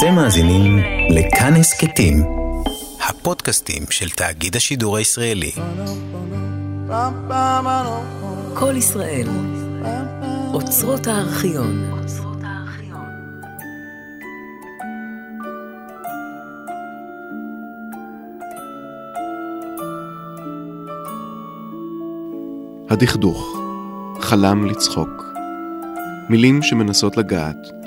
אתם מאזינים לכאן הסכתים, הפודקאסטים של תאגיד השידור הישראלי. כל ישראל, אוצרות הארכיון. הדכדוך, חלם לצחוק. מילים שמנסות לגעת,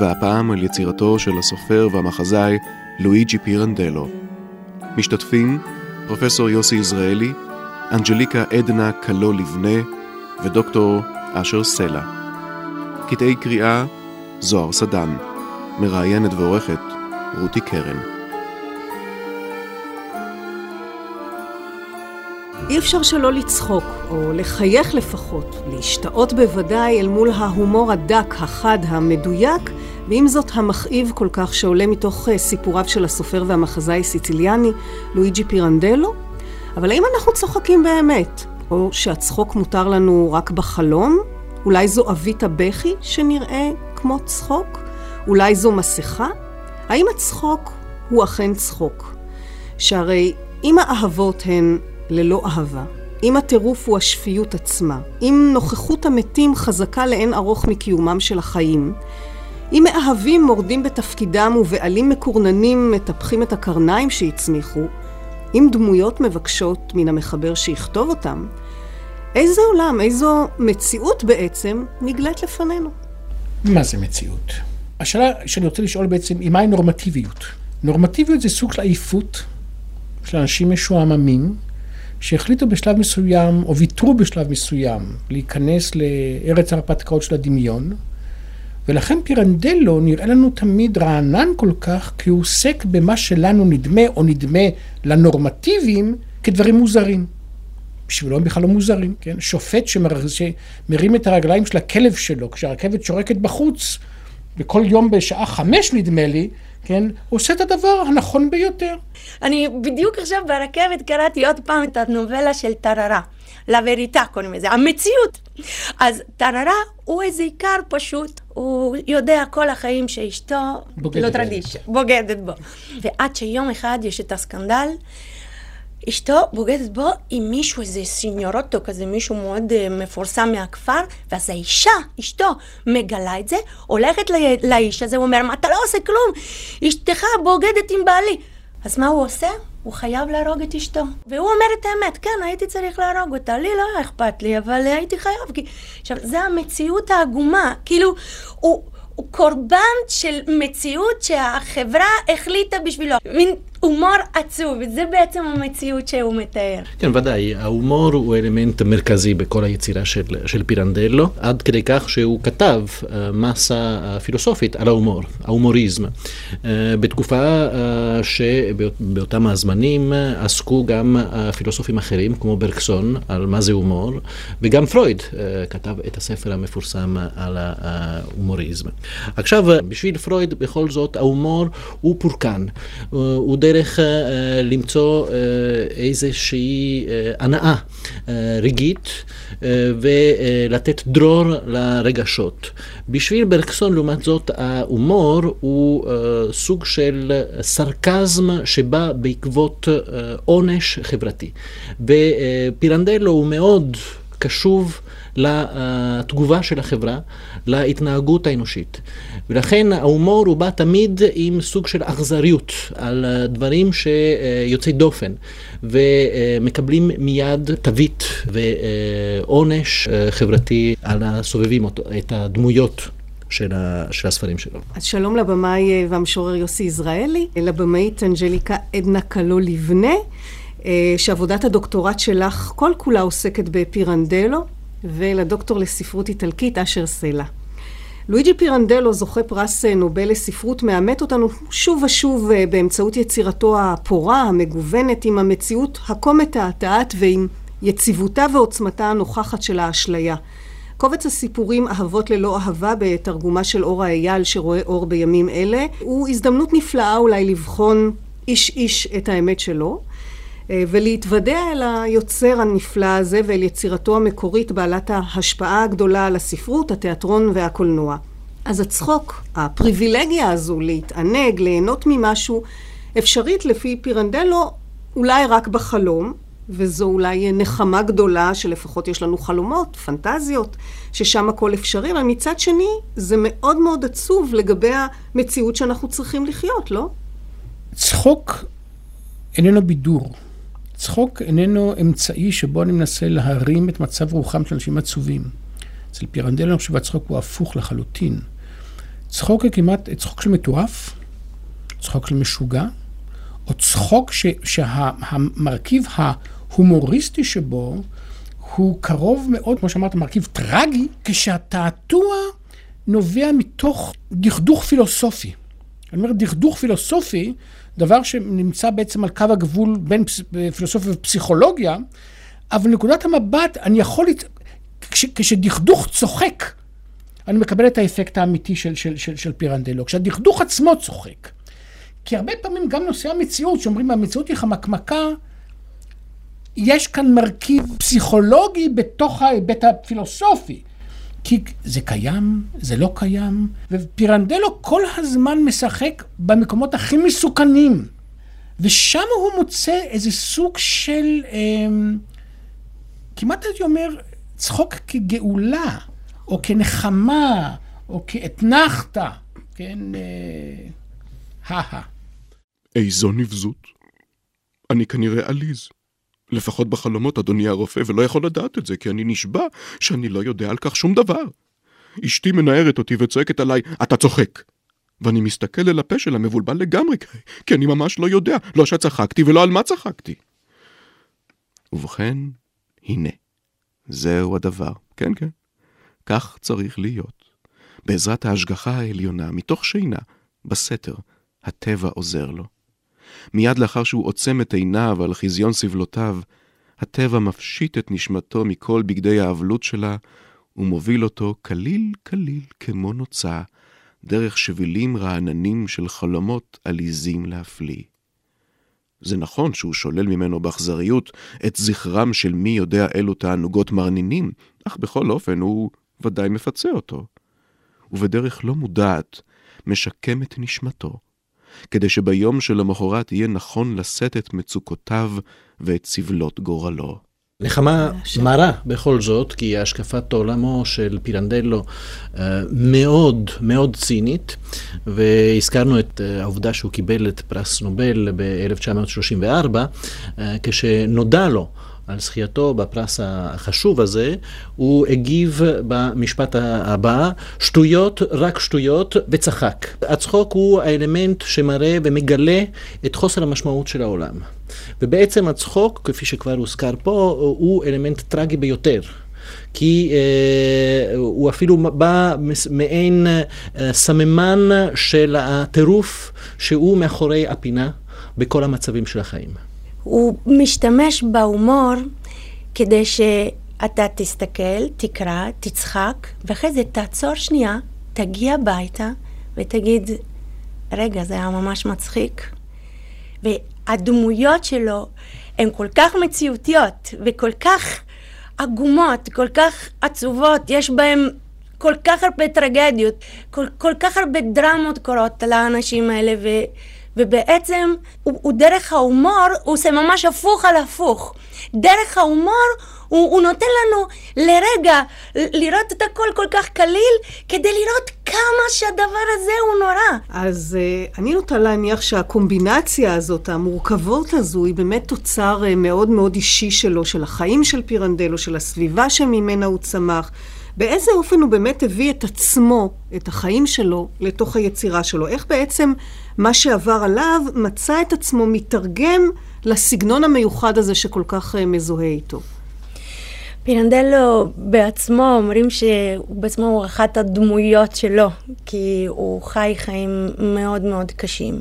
והפעם על יצירתו של הסופר והמחזאי לואיג'י פירנדלו. משתתפים פרופסור יוסי יזרעאלי, אנג'ליקה עדנה קלו לבנה ודוקטור אשר סלע. קטעי קריאה זוהר סדן, מראיינת ועורכת רותי קרן. אי אפשר שלא לצחוק, או לחייך לפחות, להשתאות בוודאי אל מול ההומור הדק, החד, המדויק, ועם זאת המכאיב כל כך שעולה מתוך אה, סיפוריו של הסופר והמחזאי סיציליאני, לואיג'י פירנדלו. אבל האם אנחנו צוחקים באמת? או שהצחוק מותר לנו רק בחלום? אולי זו אבית הבכי שנראה כמו צחוק? אולי זו מסכה? האם הצחוק הוא אכן צחוק? שהרי אם האהבות הן ללא אהבה, אם הטירוף הוא השפיות עצמה, אם נוכחות המתים חזקה לאין ארוך מקיומם של החיים, אם מאהבים מורדים בתפקידם ובעלים מקורננים מטפחים את הקרניים שהצמיחו, אם דמויות מבקשות מן המחבר שיכתוב אותם, איזה עולם, איזו מציאות בעצם נגלית לפנינו? מה זה מציאות? השאלה שאני רוצה לשאול בעצם היא מהי נורמטיביות? נורמטיביות זה סוג של עייפות של אנשים משועממים שהחליטו בשלב מסוים, או ויתרו בשלב מסוים, להיכנס לארץ הרפתקאות של הדמיון, ולכן פירנדלו נראה לנו תמיד רענן כל כך, כי הוא עוסק במה שלנו נדמה, או נדמה לנורמטיביים, כדברים מוזרים. בשבילו הם בכלל לא מוזרים, כן? שופט שמר... שמרים את הרגליים של הכלב שלו כשהרכבת שורקת בחוץ, וכל יום בשעה חמש נדמה לי, כן? עושה את הדבר הנכון ביותר. אני בדיוק עכשיו ברכבת קראתי עוד פעם את הנובלה של טררה. לבריטה קוראים לזה, המציאות. אז טררה הוא איזה עיקר פשוט, הוא יודע כל החיים שאשתו בוגדת לא. טרדיש, בוגדת בו. ועד שיום אחד יש את הסקנדל, אשתו בוגדת בו עם מישהו, איזה סיניורטו כזה, מישהו מאוד uh, מפורסם מהכפר, ואז האישה, אשתו, מגלה את זה, הולכת לא, לאיש הזה, הוא אומר, מה אתה לא עושה כלום? אשתך בוגדת עם בעלי. אז מה הוא עושה? הוא חייב להרוג את אשתו. והוא אומר את האמת, כן, הייתי צריך להרוג אותה, לי לא היה אכפת לי, אבל הייתי חייב. כי... עכשיו, זה המציאות העגומה, כאילו, הוא... הוא קורבן של מציאות שהחברה החליטה בשבילו. מין הומור עצוב, וזה בעצם המציאות שהוא מתאר. כן, ודאי, ההומור הוא אלמנט מרכזי בכל היצירה של, של פירנדלו, עד כדי כך שהוא כתב uh, מסה uh, פילוסופית על ההומור, ההומוריזם. Uh, בתקופה uh, שבאותם הזמנים עסקו גם פילוסופים אחרים, כמו ברקסון, על מה זה הומור, וגם פרויד כתב את הספר המפורסם על ההומוריזם. עכשיו, בשביל פרויד, בכל זאת, ההומור הוא פורקן, הוא דרך uh, למצוא uh, איזושהי הנאה רגעית ולתת דרור לרגשות. בשביל ברקסון, לעומת זאת, ההומור הוא סוג של סרקזם שבא בעקבות עונש חברתי. ופירנדלו הוא מאוד קשוב לתגובה של החברה, להתנהגות האנושית. ולכן ההומור הוא בא תמיד עם סוג של אכזריות על דברים שיוצאי דופן, ומקבלים מיד תווית ועונש חברתי על הסובבים אותו, את הדמויות. של, ה, של הספרים שלו. אז שלום לבמאי והמשורר יוסי יזרעאלי, לבמאית אנג'ליקה עדנה קלו לבנה, שעבודת הדוקטורט שלך כל כולה עוסקת בפירנדלו, ולדוקטור לספרות איטלקית אשר סלע. לואיג'י פירנדלו, זוכה פרס נובל לספרות, מאמת אותנו שוב ושוב באמצעות יצירתו הפורה, המגוונת, עם המציאות הכה מתעתעת ועם יציבותה ועוצמתה הנוכחת של האשליה. קובץ הסיפורים אהבות ללא אהבה בתרגומה של אורה אייל שרואה אור בימים אלה הוא הזדמנות נפלאה אולי לבחון איש איש את האמת שלו ולהתוודע אל היוצר הנפלא הזה ואל יצירתו המקורית בעלת ההשפעה הגדולה על הספרות, התיאטרון והקולנוע. אז הצחוק, הפריבילגיה הזו להתענג, ליהנות ממשהו, אפשרית לפי פירנדלו אולי רק בחלום, וזו אולי נחמה גדולה שלפחות יש לנו חלומות, פנטזיות, ששם הכל אפשרי, אבל מצד שני זה מאוד מאוד עצוב לגבי המציאות שאנחנו צריכים לחיות, לא? צחוק איננו בידור. צחוק איננו אמצעי שבו אני מנסה להרים את מצב רוחם של אנשים עצובים. אצל פירנדל אני חושב שהצחוק הוא הפוך לחלוטין. צחוק הוא כמעט צחוק של מטורף, צחוק של משוגע, או צחוק שהמרכיב ההומוריסטי שבו הוא קרוב מאוד, כמו שאמרת, מרכיב טרגי, כשהתעתוע נובע מתוך דכדוך פילוסופי. אני אומר דכדוך פילוסופי, דבר שנמצא בעצם על קו הגבול בין פילוסופיה ופסיכולוגיה, אבל נקודת המבט, אני יכול, כש, כשדכדוך צוחק, אני מקבל את האפקט האמיתי של, של, של, של פירנדלו. כשהדכדוך עצמו צוחק. כי הרבה פעמים גם נושאי המציאות, שאומרים המציאות היא חמקמקה, יש כאן מרכיב פסיכולוגי בתוך ההיבט הפילוסופי. כי זה קיים, זה לא קיים, ופירנדלו כל הזמן משחק במקומות הכי מסוכנים. ושם הוא מוצא איזה סוג של, אה, כמעט הייתי אומר, צחוק כגאולה, או כנחמה, או כאתנחתא, כן, הא איזו נבזות. אני כנראה עליז. לפחות בחלומות, אדוני הרופא, ולא יכול לדעת את זה, כי אני נשבע שאני לא יודע על כך שום דבר. אשתי מנערת אותי וצועקת עליי, אתה צוחק. ואני מסתכל אל הפה שלה מבולבל לגמרי, כי אני ממש לא יודע, לא שצחקתי ולא על מה צחקתי. ובכן, הנה, זהו הדבר. כן, כן. כך צריך להיות. בעזרת ההשגחה העליונה, מתוך שינה, בסתר, הטבע עוזר לו. מיד לאחר שהוא עוצם את עיניו על חזיון סבלותיו, הטבע מפשיט את נשמתו מכל בגדי האבלות שלה, ומוביל אותו כליל כליל כמו נוצה, דרך שבילים רעננים של חלומות עליזים להפליא. זה נכון שהוא שולל ממנו באכזריות את זכרם של מי יודע אילו תענוגות מרנינים, אך בכל אופן הוא ודאי מפצה אותו. ובדרך לא מודעת משקם את נשמתו, כדי שביום שלמחרת יהיה נכון לשאת את מצוקותיו ואת סבלות גורלו. נחמה מרה בכל זאת, כי השקפת עולמו של פירנדלו אה, מאוד מאוד צינית, והזכרנו את אה, העובדה שהוא קיבל את פרס נובל ב-1934, אה, כשנודע לו על זכייתו בפרס החשוב הזה, הוא הגיב במשפט הבא, שטויות, רק שטויות, וצחק. הצחוק הוא האלמנט שמראה ומגלה את חוסר המשמעות של העולם. ובעצם הצחוק, כפי שכבר הוזכר פה, הוא אלמנט טרגי ביותר. כי אה, הוא אפילו בא מעין אה, סממן של הטירוף שהוא מאחורי הפינה בכל המצבים של החיים. הוא משתמש בהומור כדי שאתה תסתכל, תקרא, תצחק, ואחרי זה תעצור שנייה, תגיע הביתה ותגיד, רגע, זה היה ממש מצחיק. והדמויות שלו הן כל כך מציאותיות וכל כך עגומות, כל כך עצובות, יש בהן כל כך הרבה טרגדיות, כל, כל כך הרבה דרמות קורות לאנשים האלה, ו... ובעצם הוא, הוא דרך ההומור, הוא עושה ממש הפוך על הפוך. דרך ההומור הוא, הוא נותן לנו לרגע לראות את הכל כל כך קליל, כדי לראות כמה שהדבר הזה הוא נורא. אז uh, אני נוטה להניח שהקומבינציה הזאת, המורכבות הזו, היא באמת תוצר uh, מאוד מאוד אישי שלו, של החיים של פירנדלו, של הסביבה שממנה הוא צמח. באיזה אופן הוא באמת הביא את עצמו, את החיים שלו, לתוך היצירה שלו? איך בעצם מה שעבר עליו מצא את עצמו מתרגם לסגנון המיוחד הזה שכל כך אה, מזוהה איתו? פירנדלו בעצמו אומרים שהוא בעצמו הוא אחת הדמויות שלו, כי הוא חי חיים מאוד מאוד קשים.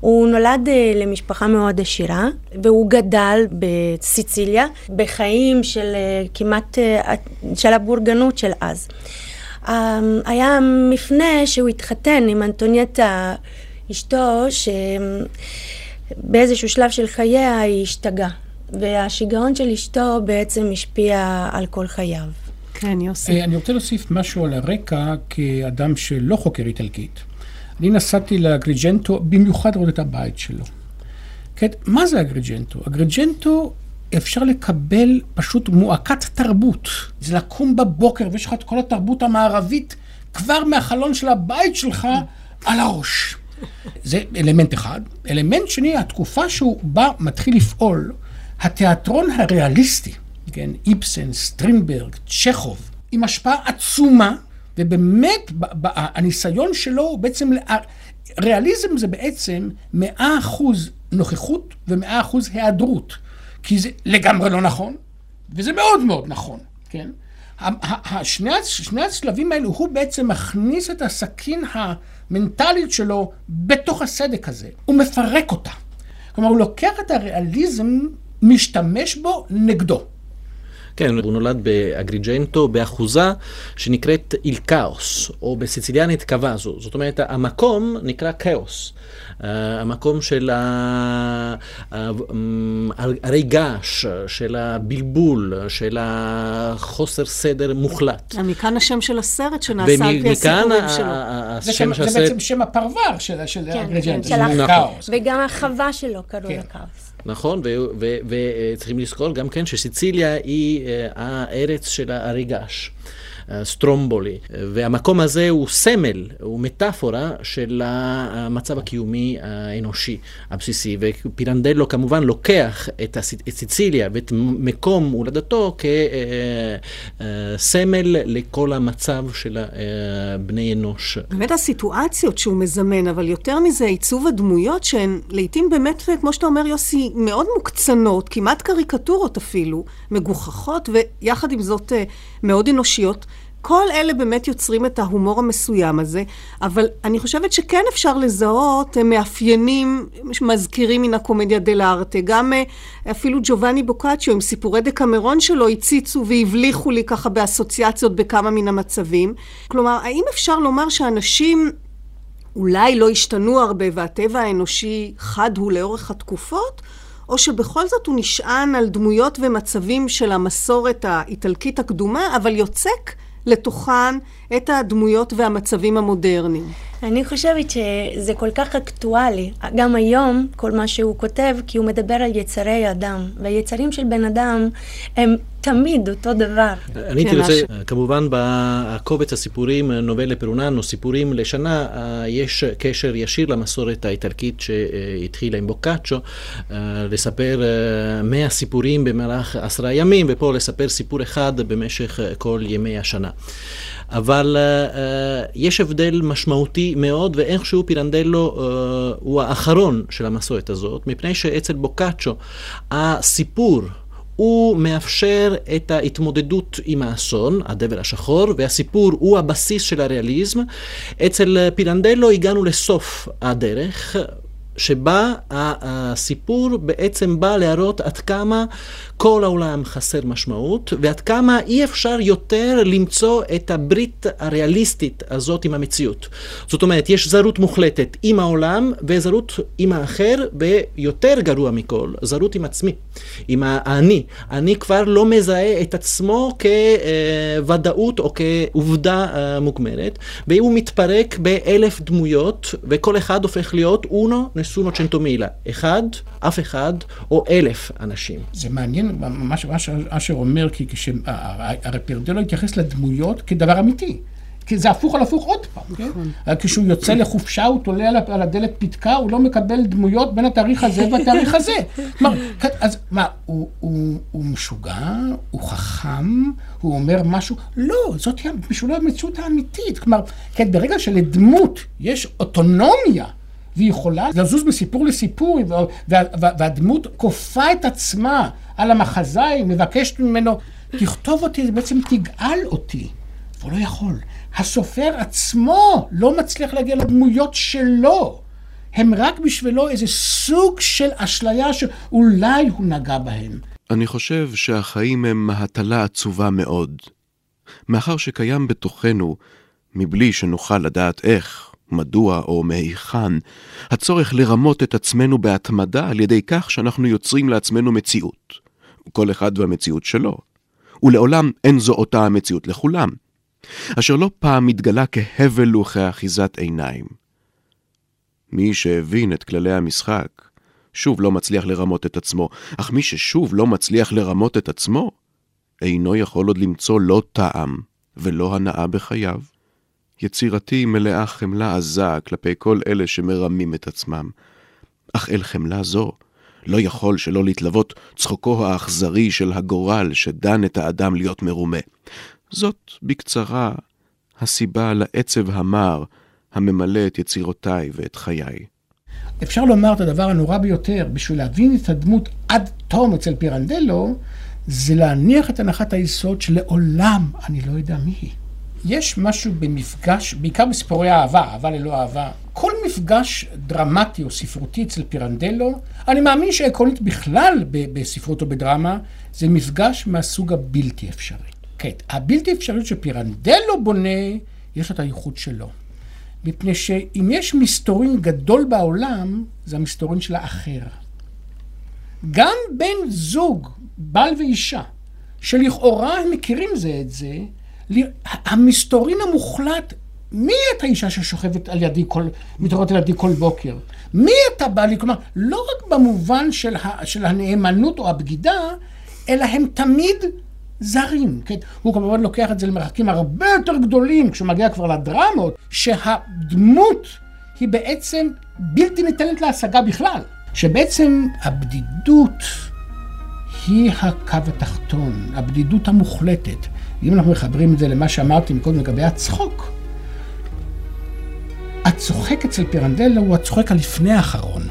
הוא נולד אה, למשפחה מאוד עשירה, והוא גדל בסיציליה, בחיים של אה, כמעט, של הבורגנות של אז. אמ, היה מפנה שהוא התחתן עם אנטונייטה, אשתו, שבאיזשהו שלב של חייה היא השתגעה. והשיגעון של אשתו בעצם השפיע על כל חייו. כן, יוסי. אני רוצה להוסיף משהו על הרקע כאדם שלא חוקר איטלקית. אני נסעתי לאגריג'נטו במיוחד לראות את הבית שלו. כן, מה זה אגריג'נטו? אגריג'נטו אפשר לקבל פשוט מועקת תרבות. זה לקום בבוקר ויש לך את כל התרבות המערבית כבר מהחלון של הבית שלך על הראש. זה אלמנט אחד. אלמנט שני, התקופה שהוא בא, מתחיל לפעול, התיאטרון הריאליסטי, כן, איפסן, סטרינברג, צ'כוב, עם השפעה עצומה, ובאמת, הניסיון שלו הוא בעצם, ריאליזם זה בעצם מאה אחוז נוכחות ומאה אחוז היעדרות. כי זה לגמרי לא נכון, וזה מאוד מאוד נכון, כן? שני, שני הצלבים האלו, הוא בעצם מכניס את הסכין המנטלית שלו בתוך הסדק הזה. הוא מפרק אותה. כלומר, הוא לוקח את הריאליזם, משתמש בו נגדו. כן, הוא נולד באגריג'נטו, באחוזה שנקראת אילקאוס, או בסיציליאנית קוואזו. זאת אומרת, המקום נקרא כאוס. Uh, המקום של הרי געש, של הבלבול, של החוסר סדר מוחלט. מכאן השם של הסרט שנעשה על פי הסיפורים שלו. זה, שם, זה בעצם שם הפרבר של, של כן, אגריג'נטו, כן, של הכאוס. וגם החווה שלו קראו כן. לכאוס. נכון, וצריכים לזכור גם כן שסיציליה היא אה, הארץ של הריגש. סטרומבולי. והמקום הזה הוא סמל, הוא מטאפורה של המצב הקיומי האנושי הבסיסי. ופירנדלו כמובן לוקח את, סיציליה ואת מקום הולדתו כסמל לכל המצב של בני אנוש. באמת הסיטואציות שהוא מזמן, אבל יותר מזה, עיצוב הדמויות שהן לעיתים באמת, כמו שאתה אומר, יוסי, מאוד מוקצנות, כמעט קריקטורות אפילו, מגוחכות, ויחד עם זאת אה, מאוד אנושיות. כל אלה באמת יוצרים את ההומור המסוים הזה, אבל אני חושבת שכן אפשר לזהות מאפיינים שמזכירים מן הקומדיה דה לארטה. גם אה, אפילו ג'ובאני בוקאצ'ו עם סיפורי דקמרון שלו הציצו והבליחו לי ככה באסוציאציות בכמה מן המצבים. כלומר, האם אפשר לומר שאנשים אולי לא השתנו הרבה והטבע האנושי חד הוא לאורך התקופות? או שבכל זאת הוא נשען על דמויות ומצבים של המסורת האיטלקית הקדומה, אבל יוצק לתוכן את הדמויות והמצבים המודרניים. אני חושבת שזה כל כך אקטואלי, גם היום, כל מה שהוא כותב, כי הוא מדבר על יצרי אדם, והיצרים של בן אדם הם תמיד אותו דבר. אני הייתי כן, רוצה, כמובן בקובץ הסיפורים, נובלה פרוננו, סיפורים לשנה, יש קשר ישיר למסורת האיטלקית שהתחילה עם בוקאצ'ו, לספר מאה סיפורים במהלך עשרה ימים, ופה לספר סיפור אחד במשך כל ימי השנה. אבל uh, יש הבדל משמעותי מאוד, ואיכשהו פירנדלו uh, הוא האחרון של המסורת הזאת, מפני שאצל בוקאצ'ו הסיפור הוא מאפשר את ההתמודדות עם האסון, הדבר השחור, והסיפור הוא הבסיס של הריאליזם. אצל פירנדלו הגענו לסוף הדרך, שבה הסיפור בעצם בא להראות עד כמה כל העולם חסר משמעות, ועד כמה אי אפשר יותר למצוא את הברית הריאליסטית הזאת עם המציאות. זאת אומרת, יש זרות מוחלטת עם העולם וזרות עם האחר, ויותר גרוע מכל, זרות עם עצמי, עם האני. אני כבר לא מזהה את עצמו כוודאות או כעובדה אה, מוגמרת, והוא מתפרק באלף דמויות, וכל אחד הופך להיות אונו נסונו צ'נטומילה. אחד, אף אחד, או אלף אנשים. זה מעניין. מה שאשר אומר, כי הרי פרדלו התייחס לדמויות כדבר אמיתי. כי זה הפוך על הפוך עוד פעם, כן? נכון. כשהוא יוצא לחופשה, הוא תולה על הדלת פתקה, הוא לא מקבל דמויות בין התאריך הזה והתאריך הזה. כלומר, אז מה, הוא, הוא, הוא משוגע? הוא חכם? הוא אומר משהו? לא, זאת המציאות האמיתית. כלומר, כן, ברגע שלדמות יש אוטונומיה, והיא יכולה לזוז מסיפור לסיפור, והדמות כופה את עצמה על המחזאי, מבקשת ממנו, תכתוב אותי, בעצם תגאל אותי. והוא לא יכול. הסופר עצמו לא מצליח להגיע לדמויות שלו. הם רק בשבילו איזה סוג של אשליה שאולי הוא נגע בהם. אני חושב שהחיים הם מהטלה עצובה מאוד. מאחר שקיים בתוכנו, מבלי שנוכל לדעת איך, מדוע או מהיכן, הצורך לרמות את עצמנו בהתמדה על ידי כך שאנחנו יוצרים לעצמנו מציאות. כל אחד והמציאות שלו. ולעולם אין זו אותה המציאות לכולם, אשר לא פעם מתגלה כהבל וכאחיזת עיניים. מי שהבין את כללי המשחק, שוב לא מצליח לרמות את עצמו, אך מי ששוב לא מצליח לרמות את עצמו, אינו יכול עוד למצוא לא טעם ולא הנאה בחייו. יצירתי מלאה חמלה עזה כלפי כל אלה שמרמים את עצמם. אך אל חמלה זו לא יכול שלא להתלוות צחוקו האכזרי של הגורל שדן את האדם להיות מרומה. זאת, בקצרה, הסיבה לעצב המר הממלא את יצירותיי ואת חיי. אפשר לומר את הדבר הנורא ביותר, בשביל להבין את הדמות עד תום אצל פירנדלו, זה להניח את הנחת היסוד שלעולם אני לא יודע מי היא. יש משהו במפגש, בעיקר בסיפורי אהבה, אהבה ללא אהבה. כל מפגש דרמטי או ספרותי אצל פירנדלו, אני מאמין שעקרונית בכלל בספרות או בדרמה, זה מפגש מהסוג הבלתי אפשרי. כן, הבלתי אפשריות שפירנדלו בונה, יש את הייחוד שלו. מפני שאם יש מסתורין גדול בעולם, זה המסתורין של האחר. גם בן זוג, בעל ואישה, שלכאורה הם מכירים זה את זה, המסתורין המוחלט, מי את האישה ששוכבת על ידי כל, מתעוררת על ידי כל בוקר? מי אתה בא לי? כלומר, לא רק במובן של, ה, של הנאמנות או הבגידה, אלא הם תמיד זרים. כן? הוא כמובן לוקח את זה למרחקים הרבה יותר גדולים, כשהוא מגיע כבר לדרמות, שהדמות היא בעצם בלתי ניתנת להשגה בכלל. שבעצם הבדידות היא הקו התחתון, הבדידות המוחלטת. אם אנחנו מחברים את זה למה שאמרתי מקודם לגבי הצחוק, הצוחק אצל פירנדלה הוא הצוחק הלפני האחרון.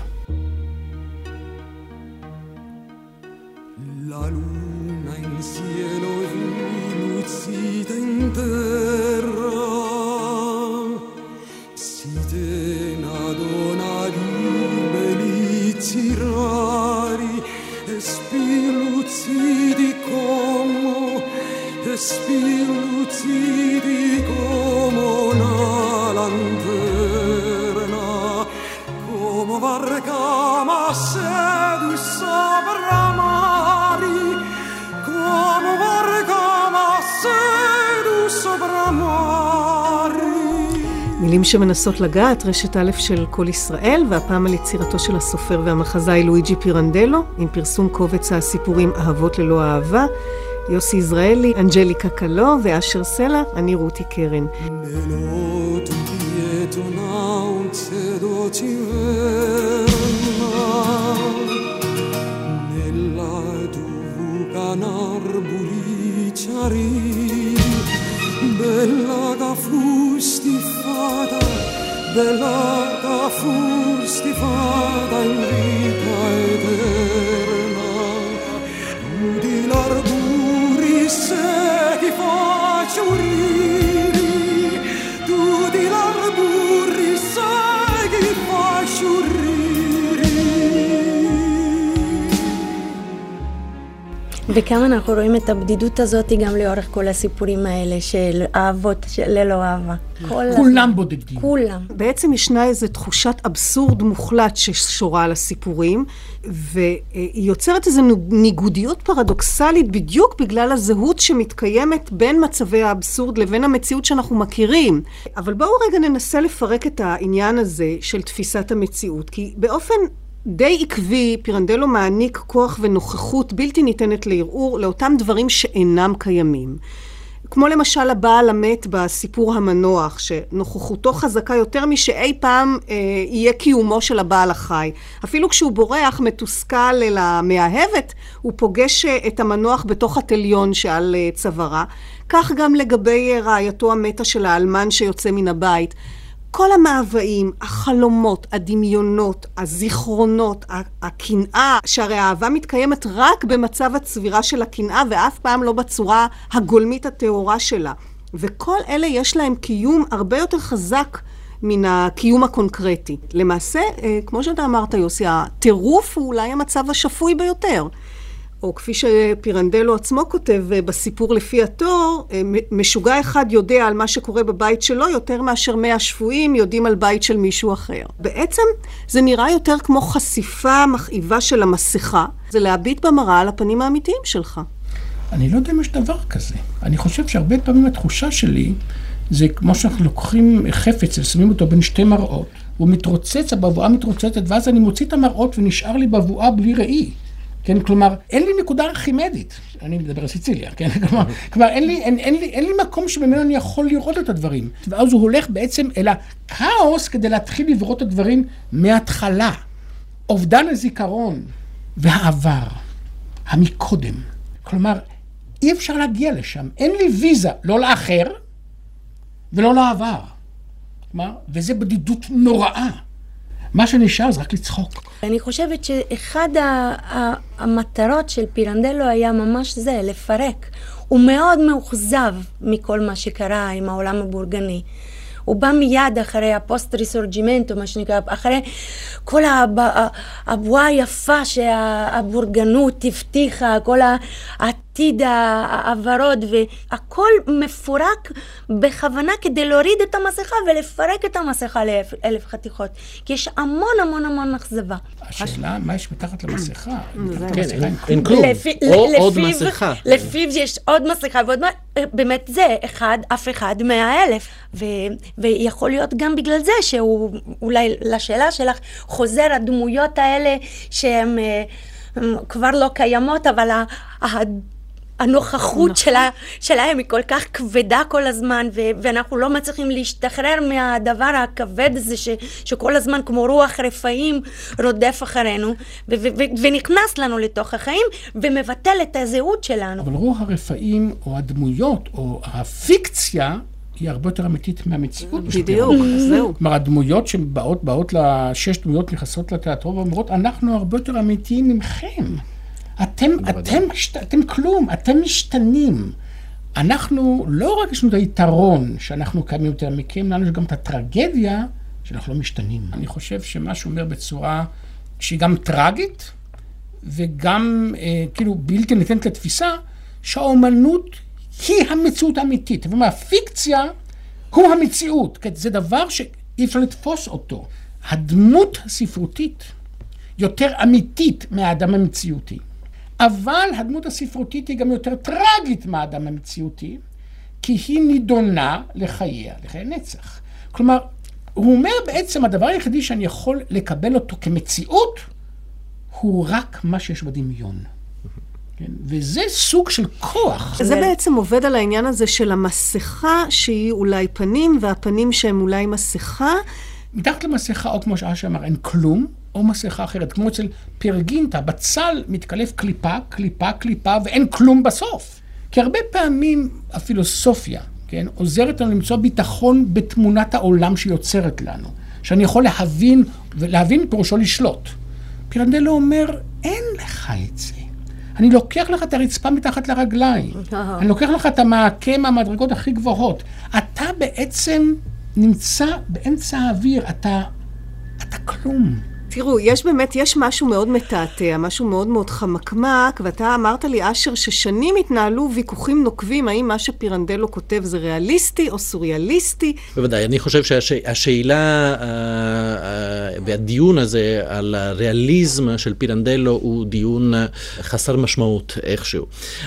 מילים שמנסות לגעת, רשת א' של כל ישראל, והפעם על יצירתו של הסופר והמחזאי לואיג'י פירנדלו, עם פרסום קובץ הסיפורים אהבות ללא אהבה. יוסי יזרעאלי, אנג'ליקה קלו ואשר סלע, אני רותי קרן. Bella da fusti fata, bella da fusti fata in vita eterna, se ti faccio וכמה אנחנו רואים את הבדידות הזאת גם לאורך כל הסיפורים האלה של אהבות של ללא אהבה. כולם בודדים. כולם. בעצם ישנה איזו תחושת אבסורד מוחלט ששורה על הסיפורים, והיא יוצרת איזו ניגודיות פרדוקסלית בדיוק בגלל הזהות שמתקיימת בין מצבי האבסורד לבין המציאות שאנחנו מכירים. אבל בואו רגע ננסה לפרק את העניין הזה של תפיסת המציאות, כי באופן די עקבי, פירנדלו מעניק כוח ונוכחות בלתי ניתנת לערעור לאותם דברים שאינם קיימים. כמו למשל הבעל המת בסיפור המנוח, שנוכחותו חזקה יותר משאי פעם אה, יהיה קיומו של הבעל החי. אפילו כשהוא בורח, מתוסכל אל המאהבת, הוא פוגש אה, את המנוח בתוך התליון שעל אה, צווארה. כך גם לגבי אה, רעייתו המתה של האלמן שיוצא מן הבית. כל המאוויים, החלומות, הדמיונות, הזיכרונות, הקנאה, שהרי האהבה מתקיימת רק במצב הצבירה של הקנאה ואף פעם לא בצורה הגולמית הטהורה שלה. וכל אלה יש להם קיום הרבה יותר חזק מן הקיום הקונקרטי. למעשה, אה, כמו שאתה אמרת, יוסי, הטירוף הוא אולי המצב השפוי ביותר. או כפי שפירנדלו עצמו כותב אה, בסיפור לפי התור, אה, משוגע אחד יודע על מה שקורה בבית שלו יותר מאשר מאה שפויים יודעים על בית של מישהו אחר. בעצם זה נראה יותר כמו חשיפה מכאיבה של המסכה, זה להביט במראה על הפנים האמיתיים שלך. אני לא יודע אם יש דבר כזה. אני חושב שהרבה פעמים התחושה שלי זה כמו שאנחנו לוקחים חפץ ושמים אותו בין שתי מראות, הוא מתרוצץ, הבבואה מתרוצצת, ואז אני מוציא את המראות ונשאר לי בבואה בלי ראי. כן, כלומר, אין לי נקודה ארכימדית, אני מדבר על סיציליה, כן, כלומר, כלומר אין, לי, אין, אין, לי, אין לי מקום שממנו אני יכול לראות את הדברים. ואז הוא הולך בעצם אל הכאוס כדי להתחיל לראות את הדברים מההתחלה. אובדן הזיכרון והעבר, המקודם. כלומר, אי אפשר להגיע לשם, אין לי ויזה, לא לאחר ולא לעבר. כלומר, וזה בדידות נוראה. מה שנשאר זה רק לצחוק. אני חושבת שאחד המטרות של פירנדלו היה ממש זה, לפרק. הוא מאוד מאוכזב מכל מה שקרה עם העולם הבורגני. הוא בא מיד אחרי הפוסט Risorgimento, מה שנקרא, אחרי כל הבועה היפה שהבורגנות הבטיחה, כל העתיד הוורוד, והכל מפורק בכוונה כדי להוריד את המסכה ולפרק את המסכה לאלף חתיכות. כי יש המון המון המון אכזבה. השאלה, מה יש מתחת למסכה? כן, אין כלום. או עוד מסכה. לפיו יש עוד מסכה ועוד מה... באמת זה, אחד, אף אחד, מאה אלף. ויכול להיות גם בגלל זה שהוא, אולי לשאלה שלך, חוזר הדמויות האלה שהן אה, כבר לא קיימות, אבל הנוכחות נכון. שלה, שלהם היא כל כך כבדה כל הזמן, ו- ואנחנו לא מצליחים להשתחרר מהדבר הכבד הזה, ש- שכל הזמן כמו רוח רפאים רודף אחרינו, ו- ו- ו- ונכנס לנו לתוך החיים, ומבטל את הזהות שלנו. אבל רוח הרפאים, או הדמויות, או הפיקציה, היא הרבה יותר אמיתית מהמציאות. בדיוק, זהו. כלומר, הדמויות שבאות, באות לשש דמויות נכנסות לתיאטרון ואומרות, אנחנו הרבה יותר אמיתיים ממכם. אתם, אתם, אתם כלום, אתם משתנים. אנחנו, לא רק יש לנו את היתרון שאנחנו קיימים יותר מכם, לנו יש גם את הטרגדיה שאנחנו לא משתנים. אני חושב שמה שהוא אומר בצורה שהיא גם טרגית וגם אה, כאילו בלתי ניתנת לתפיסה, שהאומנות היא המציאות האמיתית. זאת אומרת, הפיקציה הוא המציאות. כן, זה דבר שאי אפשר לתפוס אותו. הדמות הספרותית יותר אמיתית מהאדם המציאותי. אבל הדמות הספרותית היא גם יותר טרגית מהאדם המציאותי, כי היא נידונה לחייה, לחיי נצח. כלומר, הוא אומר בעצם, הדבר היחידי שאני יכול לקבל אותו כמציאות, הוא רק מה שיש בדמיון. כן? וזה סוג של כוח. זה בעצם עובד על העניין הזה של המסכה שהיא אולי פנים, והפנים שהם אולי מסכה. מתחת למסכה, או כמו שאשר אמר, אין כלום, או מסכה אחרת. כמו אצל פרגינטה, בצל מתקלף קליפה, קליפה, קליפה, ואין כלום בסוף. כי הרבה פעמים הפילוסופיה, כן, עוזרת לנו למצוא ביטחון בתמונת העולם שיוצרת לנו. שאני יכול להבין, ולהבין פירושו לשלוט. פירנדלו אומר, אין לך את זה. אני לוקח לך את הרצפה מתחת לרגליים. אני לוקח לך את המעקה מהמדרגות הכי גבוהות. אתה בעצם נמצא באמצע האוויר, אתה, אתה כלום. תראו, יש באמת, יש משהו מאוד מתעתע, משהו מאוד מאוד חמקמק, ואתה אמרת לי, אשר, ששנים התנהלו ויכוחים נוקבים, האם מה שפירנדלו כותב זה ריאליסטי או סוריאליסטי. בוודאי, אני חושב שהשאלה והדיון הזה על הריאליזם של פירנדלו הוא דיון חסר משמעות איכשהו.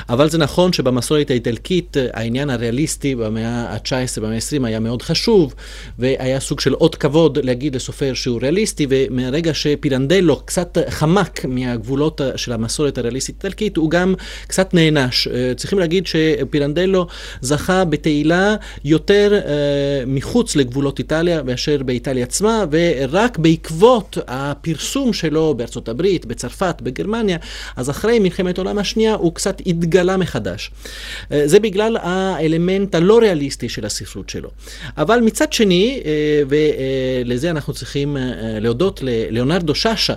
אבל זה נכון שבמסורת האיטלקית העניין הריאליסטי במאה ה-19, במאה ה-20 היה מאוד חשוב, והיה סוג של אות כבוד להגיד לסופר שהוא ריאליסטי, ומהרגע שפירנדלו קצת חמק מהגבולות של המסורת הריאליסטית האיטלקית, הוא גם קצת נענש. אה, צריכים להגיד שפירנדלו זכה בתהילה יותר אה, מחוץ לגבולות איטליה מאשר באיטליה עצמה, ורק בעקבות הפרסום שלו בארצות הברית, בצרפת, בגרמניה, אז אחרי מלחמת העולם השנייה הוא קצת התגלה מחדש. אה, זה בגלל האלמנט הלא ריאליסטי של הספרות שלו. אבל מצד שני, ולזה אנחנו צריכים להודות ליאונרדו שאשה,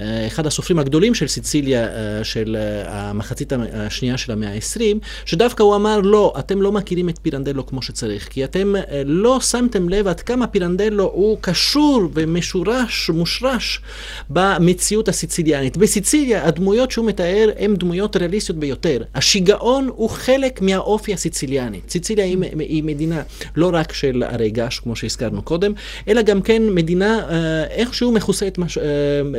אה, אחד הסופרים הגדולים של סיציליה אה, של אה, המחצית השנייה של המאה ה-20, שדווקא הוא אמר, לא, אתם לא מכירים את פירנדלו כמו שצריך, כי אתם לא שמתם לב עד כמה פירנדלו הוא קשור ומשורש מושרש במציאות הסיציליאנית. בסיציליה הדמויות שהוא מתאר הן דמויות ריאליסטיות ביותר. השיגעון הוא חלק מהאופי הסיציליאני. סיציליה היא, היא מדינה לא רק של הרי געש, כמו שהזכרנו קודם, אלא גם כן מדינה איכשהו מכוסה מש... אה,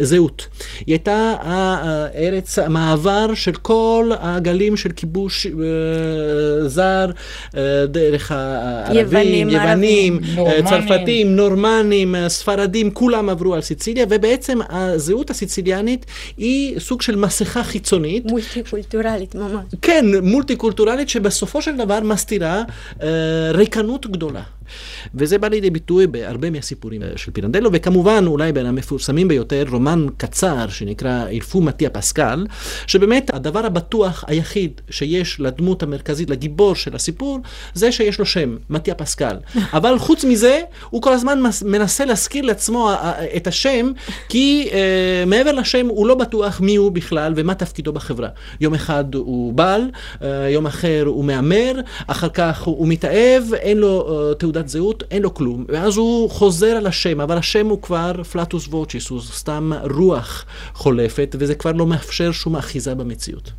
זהות. היא הייתה הארץ, המעבר של כל הגלים של כיבוש אה, זר, אה, דרך הערבים, יוונים, יוונים אה, צרפתים, נורמנים, אה, ספרדים, כולם עברו על סיציליה, ובעצם הזהות הסיציליאנית היא סוג של מסכה חיצונית. מולטי קולטורלית ממש. כן, מולטי קולטורלית שבסופו של דבר מסתירה אה, ריקנות גדולה. וזה בא לידי ביטוי בהרבה מהסיפורים של פירנדלו, וכמובן אולי בין המפורסמים ביותר, רומן קצר שנקרא אילפו מתיה פסקל, שבאמת הדבר הבטוח היחיד שיש לדמות המרכזית, לגיבור של הסיפור, זה שיש לו שם, מתיה פסקל. אבל חוץ מזה, הוא כל הזמן מנסה להזכיר לעצמו את השם, כי uh, מעבר לשם הוא לא בטוח מי הוא בכלל ומה תפקידו בחברה. יום אחד הוא בעל, uh, יום אחר הוא מהמר, אחר כך הוא מתאהב, אין לו uh, תעודת תעודת זהות, אין לו כלום. ואז הוא חוזר על השם, אבל השם הוא כבר פלטוס ווצ'יס, הוא סתם רוח חולפת, וזה כבר לא מאפשר שום אחיזה במציאות.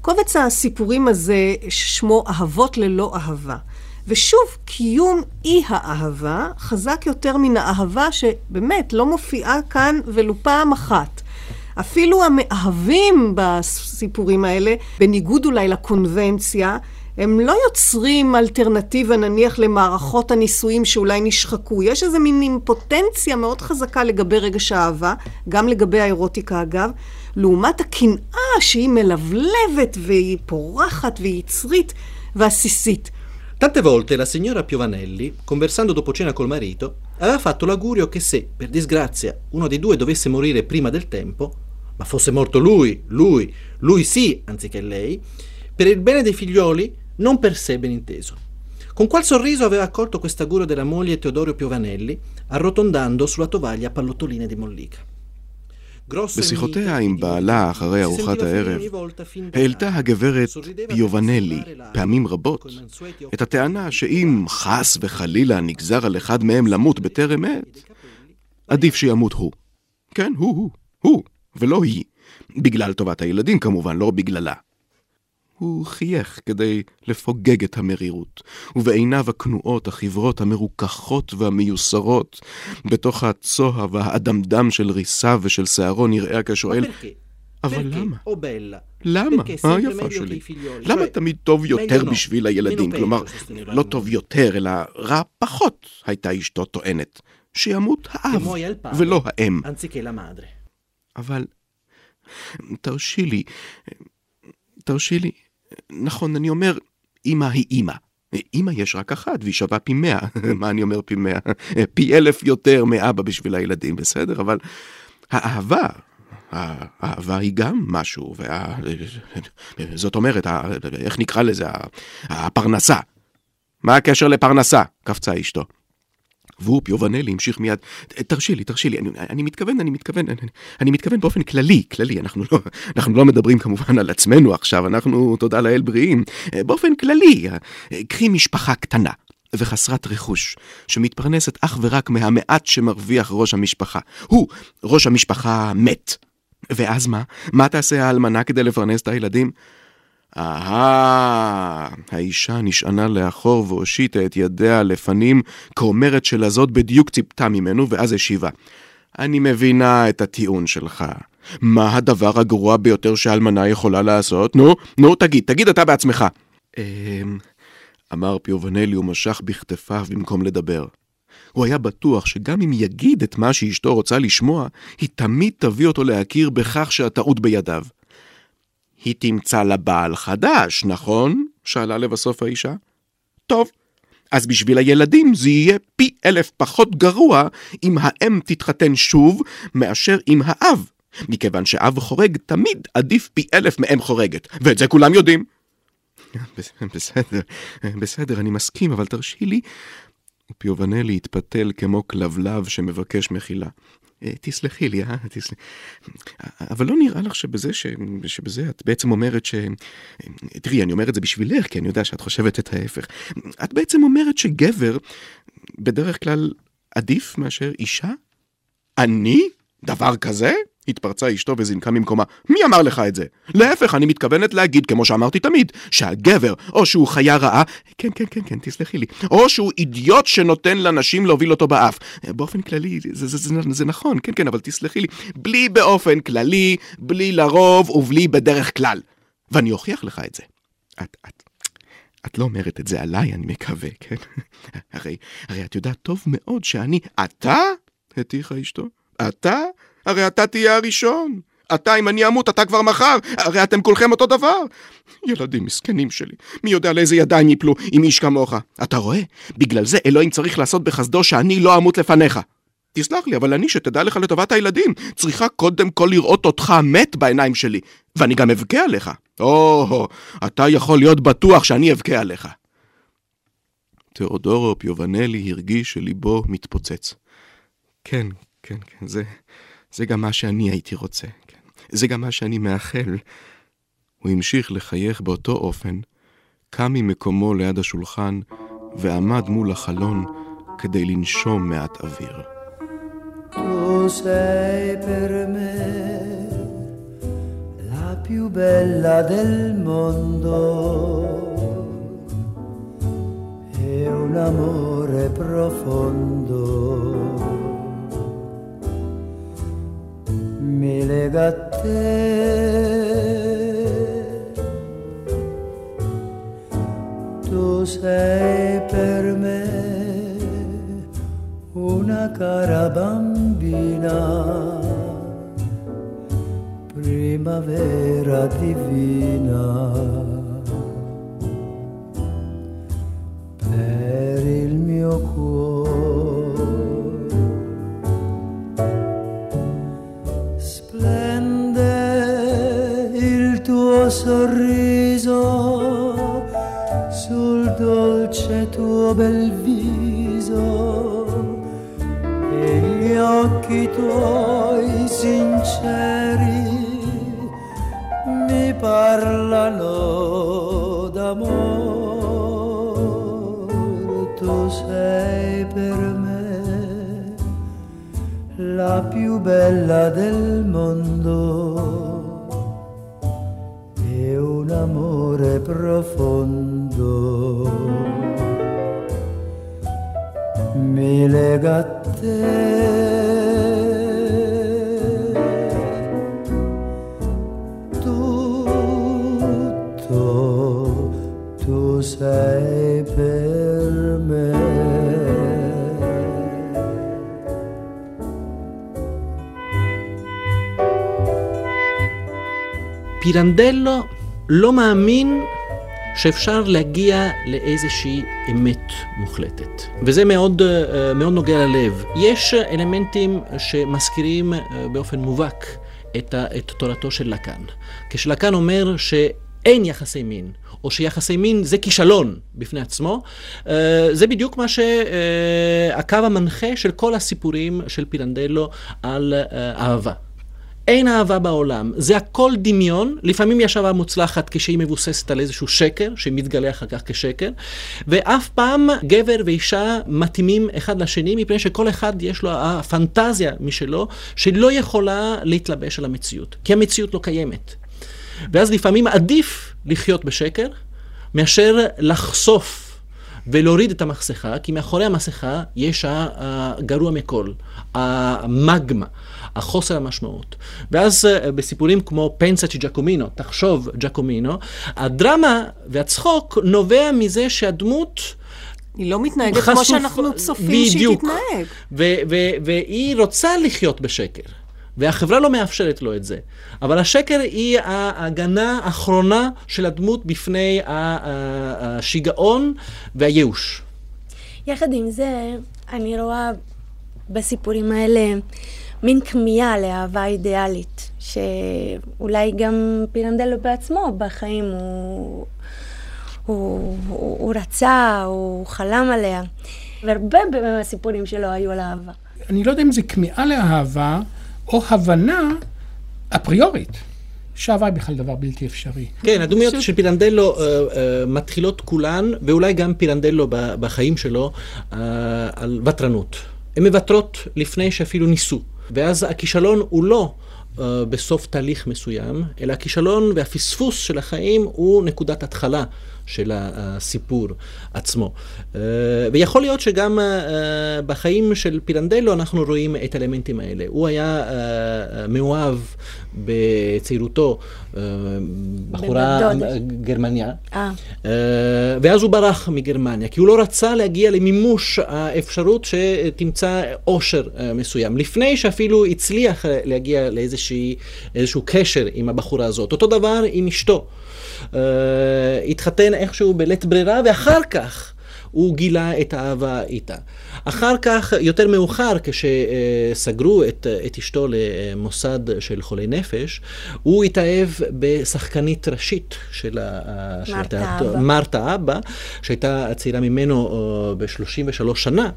קובץ הסיפורים הזה שמו אהבות ללא אהבה. ושוב, קיום אי האהבה חזק יותר מן האהבה שבאמת לא מופיעה כאן ולו פעם אחת. אפילו המאהבים בסיפורים האלה, בניגוד אולי לקונבנציה, הם לא יוצרים אלטרנטיבה נניח למערכות הנישואים שאולי נשחקו. יש איזה מין אימפוטנציה מאוד חזקה לגבי רגש האהבה, גם לגבי האירוטיקה אגב, לעומת הקנאה שהיא מלבלבת והיא פורחת והיא יצרית ועסיסית. Tante volte la signora Piovanelli, conversando dopo cena col marito, aveva fatto l'augurio che se, per disgrazia, uno dei due dovesse morire prima del tempo, ma fosse morto lui, lui, lui sì, anziché lei, per il bene dei figlioli non per sé ben inteso. Con qual sorriso aveva accolto quest'augurio della moglie Teodorio Piovanelli, arrotondando sulla tovaglia pallottoline di mollica. בשיחותיה עם בעלה אחרי ארוחת הערב, העלתה הגברת פיובנלי פעמים רבות את הטענה שאם חס וחלילה נגזר על אחד מהם למות בטרם עת, עדיף שימות הוא. כן, הוא, הוא, הוא, ולא היא. בגלל טובת הילדים כמובן, לא בגללה. הוא חייך כדי לפוגג את המרירות, ובעיניו הכנועות, החברות, המרוככות והמיוסרות, בתוך הצוהר והאדמדם של ריסה ושל שערו נראה כשואל, אבל למה? למה? היפה שלי. למה תמיד טוב יותר בשביל הילדים? כלומר, לא טוב יותר, אלא רע פחות, הייתה אשתו טוענת. שימות האב, ולא האם. אבל תרשי לי, תרשי לי, נכון, אני אומר, אמא היא אמא. אמא יש רק אחת, והיא שווה פי מאה. מה אני אומר פי מאה? פי אלף יותר מאבא בשביל הילדים, בסדר? אבל האהבה, האהבה היא גם משהו, וה... זאת אומרת, איך נקרא לזה? הפרנסה. מה הקשר לפרנסה? קפצה אשתו. והוא, פיובנלי, המשיך מיד, תרשי לי, תרשי לי, אני, אני מתכוון, אני מתכוון, אני, אני מתכוון באופן כללי, כללי, אנחנו לא, אנחנו לא מדברים כמובן על עצמנו עכשיו, אנחנו, תודה לאל, בריאים, באופן כללי, קחי משפחה קטנה. וחסרת רכוש, שמתפרנסת אך ורק מהמעט שמרוויח ראש המשפחה. הוא, ראש המשפחה, מת. ואז מה? מה תעשה האלמנה כדי לפרנס את הילדים? אהה, האישה נשענה לאחור והושיטה את ידיה לפנים, כאומרת שלזאת בדיוק ציפתה ממנו, ואז השיבה. אני מבינה את הטיעון שלך. מה הדבר הגרוע ביותר שאלמנה יכולה לעשות? נו, נו, תגיד, תגיד אתה בעצמך. אמ... אמר פיובנלי ומשך בכתפיו במקום לדבר. הוא היה בטוח שגם אם יגיד את מה שאשתו רוצה לשמוע, היא תמיד תביא אותו להכיר בכך שהטעות בידיו. היא תמצא לה בעל חדש, נכון? שאלה לבסוף האישה. טוב, אז בשביל הילדים זה יהיה פי אלף פחות גרוע אם האם תתחתן שוב מאשר עם האב, מכיוון שאב חורג תמיד עדיף פי אלף מאם חורגת, ואת זה כולם יודעים. בסדר, בסדר, אני מסכים, אבל תרשי לי. פיובנלי התפתל כמו כלבלב שמבקש מחילה. אה, תסלחי לי, אה? תסלחי. אבל לא נראה לך שבזה, ש... שבזה את בעצם אומרת ש... תראי, אני אומר את זה בשבילך, כי אני יודע שאת חושבת את ההפך. את בעצם אומרת שגבר בדרך כלל עדיף מאשר אישה? אני? דבר כזה? התפרצה אשתו וזינקה ממקומה. מי אמר לך את זה? להפך, אני מתכוונת להגיד, כמו שאמרתי תמיד, שהגבר, או שהוא חיה רעה, כן, כן, כן, כן, תסלחי לי, או שהוא אידיוט שנותן לנשים להוביל אותו באף. באופן כללי, זה, זה, זה, זה, זה נכון, כן, כן, אבל תסלחי לי, בלי באופן כללי, בלי לרוב ובלי בדרך כלל. ואני אוכיח לך את זה. את, את, את לא אומרת את זה עליי, אני מקווה, כן? הרי, הרי את יודעת טוב מאוד שאני... אתה? הטיחה אשתו. אתה? הרי אתה תהיה הראשון. אתה, אם אני אמות, אתה כבר מחר, הרי אתם כולכם אותו דבר. ילדים מסכנים שלי, מי יודע לאיזה ידיים יפלו עם איש כמוך. אתה רואה? בגלל זה אלוהים צריך לעשות בחסדו שאני לא אמות לפניך. תסלח לי, אבל אני, שתדע לך לטובת הילדים, צריכה קודם כל לראות אותך מת בעיניים שלי, ואני גם אבכה עליך. או, אתה יכול להיות בטוח שאני אבכה עליך. תיאודורו פיובנלי הרגיש שליבו מתפוצץ. כן, כן, כן, זה, זה גם מה שאני הייתי רוצה. כן. זה גם מה שאני מאחל. הוא המשיך לחייך באותו אופן, קם ממקומו ליד השולחן ועמד מול החלון כדי לנשום מעט אוויר. Tu sei un amore profondo mi lega a te. Tu sei per me una cara bambina, primavera divina. Sorriso sul dolce tuo bel viso e gli occhi tuoi sinceri mi parlano d'amore, tu sei per me la più bella del mondo profondo mi lega a te. Tu sei per me. Pirandello לא מאמין שאפשר להגיע לאיזושהי אמת מוחלטת. וזה מאוד, אה, מאוד נוגע ללב. יש אלמנטים שמזכירים אה, באופן מובהק את, את תורתו של לקאן. כשלקאן אומר שאין יחסי מין, או שיחסי מין זה כישלון בפני עצמו, אה, זה בדיוק מה שהקו המנחה של כל הסיפורים של פירנדלו על אהבה. אין אהבה בעולם, זה הכל דמיון, לפעמים יש אהבה מוצלחת כשהיא מבוססת על איזשהו שקר, שמתגלה אחר כך כשקר, ואף פעם גבר ואישה מתאימים אחד לשני, מפני שכל אחד יש לו הפנטזיה משלו, שלא יכולה להתלבש על המציאות, כי המציאות לא קיימת. ואז לפעמים עדיף לחיות בשקר, מאשר לחשוף ולהוריד את המסכה, כי מאחורי המסכה יש הגרוע מכל, המגמה, החוסר המשמעות. ואז בסיפורים כמו פנסצ'י ג'קומינו, תחשוב ג'קומינו, הדרמה והצחוק נובע מזה שהדמות... היא לא מתנהגת חשוף, כמו שאנחנו צופים. שהיא תתנהג. והיא רוצה לחיות בשקר. והחברה לא מאפשרת לו את זה. אבל השקר היא ההגנה האחרונה של הדמות בפני השיגעון והייאוש. יחד עם זה, אני רואה בסיפורים האלה מין כמיהה לאהבה אידיאלית, שאולי גם פירנדלו בעצמו בחיים הוא, הוא, הוא, הוא רצה, הוא חלם עליה. והרבה מהסיפורים שלו היו על אהבה. אני לא יודע אם זה כמיהה לאהבה, או הבנה אפריורית. שאהבה היא בכלל דבר בלתי אפשרי. כן, הדמויות של פירנדלו uh, uh, מתחילות כולן, ואולי גם פירנדלו בחיים שלו, uh, על ותרנות. הן מוותרות לפני שאפילו ניסו. ואז הכישלון הוא לא... uh, בסוף תהליך מסוים, אלא הכישלון והפספוס של החיים הוא נקודת התחלה של הסיפור עצמו. Uh, ויכול להיות שגם uh, בחיים של פירנדלו אנחנו רואים את האלמנטים האלה. הוא היה uh, מאוהב בצעירותו, בחורה גרמניה, uh, ואז הוא ברח מגרמניה, כי הוא לא רצה להגיע למימוש האפשרות שתמצא עושר uh, מסוים, לפני שאפילו הצליח להגיע לאיזשהו קשר עם הבחורה הזאת. אותו דבר עם אשתו. Uh, התחתן איכשהו בלית ברירה, ואחר כך הוא גילה את האהבה איתה. אחר כך, יותר מאוחר, כשסגרו את, את אשתו למוסד של חולי נפש, הוא התאהב בשחקנית ראשית של מרתה אבא, שהייתה צעירה ממנו אה, ב-33 שנה,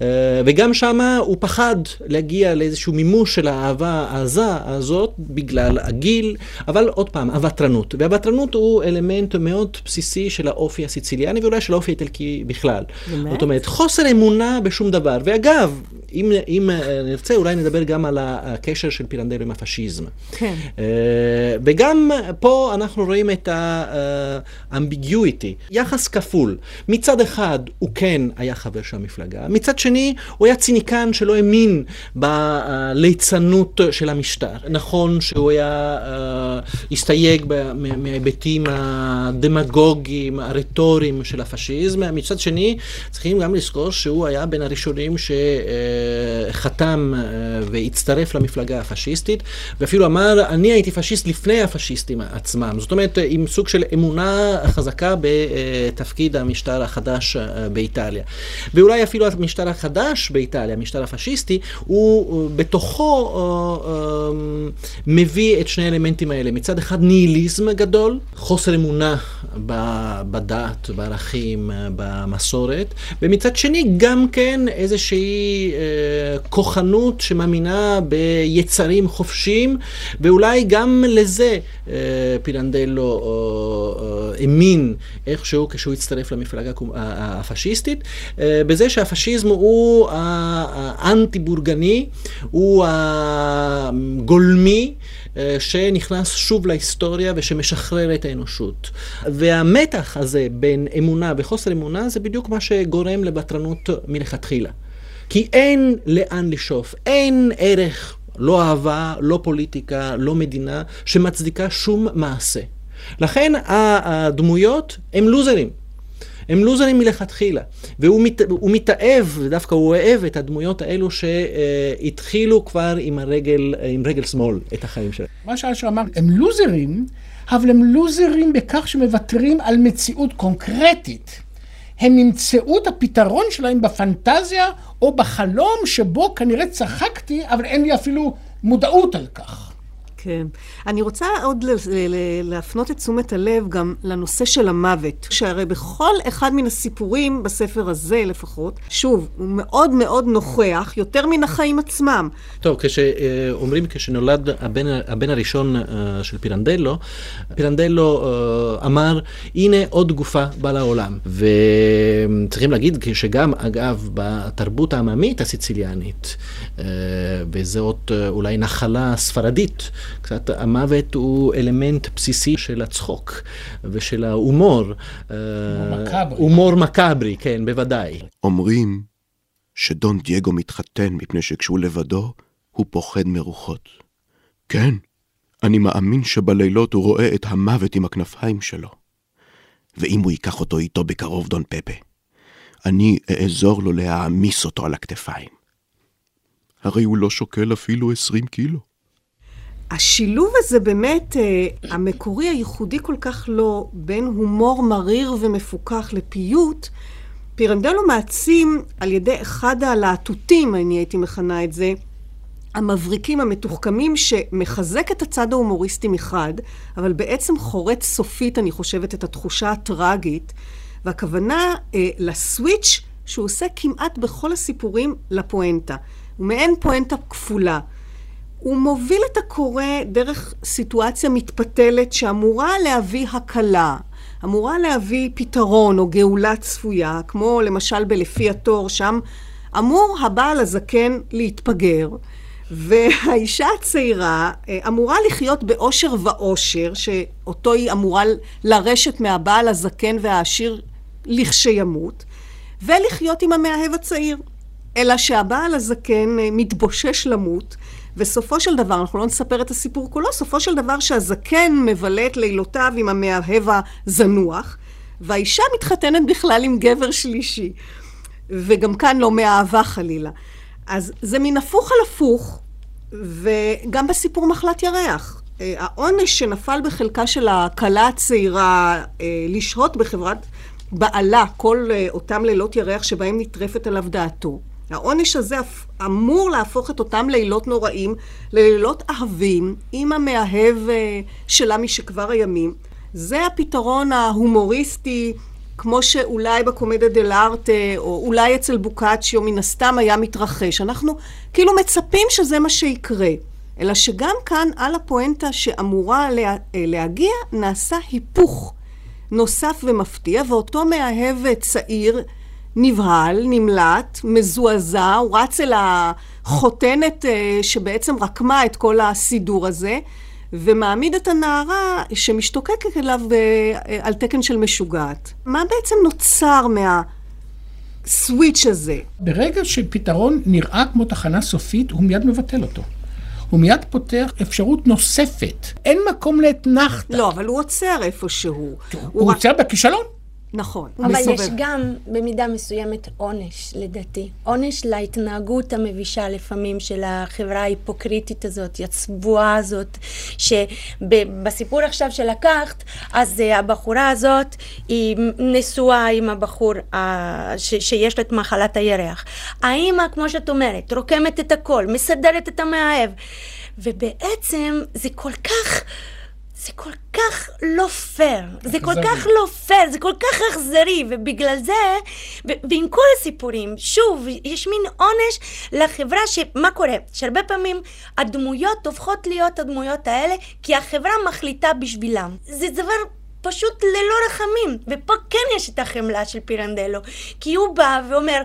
אה, וגם שמה הוא פחד להגיע לאיזשהו מימוש של האהבה העזה הזאת בגלל הגיל, אבל עוד פעם, הוותרנות. והוותרנות הוא אלמנט מאוד בסיסי של האופי הסיציליאני ואולי של האופי האיטלקי בכלל. באמת? זאת אומרת, חוסר אמונה בשום דבר. ואגב, אם, אם אה, נרצה, אולי נדבר גם על הקשר של פירנדלו עם הפשיזם. כן. אה, וגם פה אנחנו רואים את האמביגיויטי, יחס כפול. מצד אחד, הוא כן היה חבר של המפלגה, מצד שני, הוא היה ציניקן שלא האמין בליצנות של המשטר. נכון שהוא היה, אה, הסתייג מההיבטים הדמגוגיים, הרטוריים של הפשיזם, מצד שני, צריכים גם לזכור שהוא היה בין הראשונים שחתם אה, והצטרף למפלגה הפשיסטית, ואפילו אמר, אני הייתי פשיסט לפני הפשיסטים עצמם. זאת אומרת, עם סוג של אמונה חזקה בתפקיד המשטר החדש אה, באיטליה. ואולי אפילו המשטר החדש באיטליה, המשטר הפשיסטי, הוא בתוכו אה, מביא את שני האלמנטים האלה. מצד אחד ניהיליזם גדול, חוסר אמונה בדת, בערכים, במסורת, ומצד שני גם כן איזושהי אה, כוחנות שמאמינה ביצרים חופשיים, ואולי גם לזה אה, פירנדלו אה, אה, האמין איכשהו כשהוא הצטרף למפלגה הפשיסטית, בזה שהפשיזם הוא האנטי-בורגני, הוא הגולמי. שנכנס שוב להיסטוריה ושמשחרר את האנושות. והמתח הזה בין אמונה וחוסר אמונה זה בדיוק מה שגורם לבטרנות מלכתחילה. כי אין לאן לשאוף, אין ערך, לא אהבה, לא פוליטיקה, לא מדינה, שמצדיקה שום מעשה. לכן הדמויות הם לוזרים. הם לוזרים מלכתחילה. והוא מת, מתאהב, ודווקא הוא אוהב את הדמויות האלו שהתחילו כבר עם הרגל, עם רגל שמאל את החיים שלהם. מה שאשר אמר, הם לוזרים, אבל הם לוזרים בכך שמוותרים על מציאות קונקרטית. הם ימצאו את הפתרון שלהם בפנטזיה או בחלום שבו כנראה צחקתי, אבל אין לי אפילו מודעות על כך. כן. אני רוצה עוד להפנות את תשומת הלב גם לנושא של המוות, שהרי בכל אחד מן הסיפורים, בספר הזה לפחות, שוב, הוא מאוד מאוד נוכח, יותר מן החיים עצמם. טוב, כשאומרים, כשנולד הבן, הבן הראשון אה, של פירנדלו, פירנדלו אה, אמר, הנה עוד גופה באה לעולם. וצריכים להגיד שגם, אגב, בתרבות העממית הסיציליאנית, אה, וזאת אולי נחלה ספרדית, קצת המוות הוא אלמנט בסיסי של הצחוק ושל ההומור. הומור מקאברי, כן, בוודאי. אומרים שדון דייגו מתחתן מפני שכשהוא לבדו, הוא פוחד מרוחות. כן, אני מאמין שבלילות הוא רואה את המוות עם הכנפיים שלו. ואם הוא ייקח אותו איתו בקרוב, דון פפה, אני אעזור לו להעמיס אותו על הכתפיים. הרי הוא לא שוקל אפילו עשרים קילו. השילוב הזה באמת, אה, המקורי, הייחודי כל כך לא, בין הומור מריר ומפוכח לפיוט, פירנדלו מעצים על ידי אחד הלהטוטים, אני הייתי מכנה את זה, המבריקים המתוחכמים שמחזק את הצד ההומוריסטי מחד, אבל בעצם חורט סופית, אני חושבת, את התחושה הטראגית, והכוונה אה, לסוויץ' שהוא עושה כמעט בכל הסיפורים לפואנטה. הוא מעין פואנטה כפולה. הוא מוביל את הקורא דרך סיטואציה מתפתלת שאמורה להביא הקלה, אמורה להביא פתרון או גאולה צפויה, כמו למשל בלפי התור, שם אמור הבעל הזקן להתפגר, והאישה הצעירה אה, אמורה לחיות באושר ואושר, שאותו היא אמורה לרשת מהבעל הזקן והעשיר לכשימות, ולחיות עם המאהב הצעיר. אלא שהבעל הזקן אה, מתבושש למות, וסופו של דבר, אנחנו לא נספר את הסיפור כולו, סופו של דבר שהזקן מבלה את לילותיו עם המאהב הזנוח, והאישה מתחתנת בכלל עם גבר שלישי. וגם כאן לא מאהבה חלילה. אז זה מין הפוך על הפוך, וגם בסיפור מחלת ירח. אה, העונש שנפל בחלקה של הכלה הצעירה אה, לשהות בחברת בעלה כל אה, אותם לילות ירח שבהם נטרפת עליו דעתו. העונש הזה אמור להפוך את אותם לילות נוראים ללילות אהבים עם המאהב שלה משכבר הימים. זה הפתרון ההומוריסטי כמו שאולי בקומדיה דל ארטה, או אולי אצל בוקאצ'יו, מן הסתם היה מתרחש. אנחנו כאילו מצפים שזה מה שיקרה. אלא שגם כאן, על הפואנטה שאמורה לה, להגיע, נעשה היפוך נוסף ומפתיע, ואותו מאהב צעיר נבהל, נמלט, מזועזע, הוא רץ אל החותנת אה, שבעצם רקמה את כל הסידור הזה, ומעמיד את הנערה שמשתוקקת אליו אה, על תקן של משוגעת. מה בעצם נוצר מהסוויץ' הזה? ברגע שפתרון נראה כמו תחנה סופית, הוא מיד מבטל אותו. הוא מיד פותח אפשרות נוספת. אין מקום לאתנחתא. לא, אבל הוא עוצר איפשהו. הוא, הוא עוצר בכישלון. נכון, אבל מסובב. יש גם במידה מסוימת עונש, לדעתי. עונש להתנהגות המבישה לפעמים של החברה ההיפוקריטית הזאת, הצבועה הזאת, שבסיפור עכשיו שלקחת, אז uh, הבחורה הזאת היא נשואה עם הבחור uh, ש, שיש לו את מחלת הירח. האימא, כמו שאת אומרת, רוקמת את הכל, מסדרת את המאהב. ובעצם זה כל כך... זה כל כך לא פייר, זה כל כך לא פייר, זה כל כך אכזרי, ובגלל זה, ועם כל הסיפורים, שוב, יש מין עונש לחברה, שמה קורה? שהרבה פעמים הדמויות הופכות להיות הדמויות האלה, כי החברה מחליטה בשבילם. זה דבר... פשוט ללא רחמים, ופה כן יש את החמלה של פירנדלו, כי הוא בא ואומר,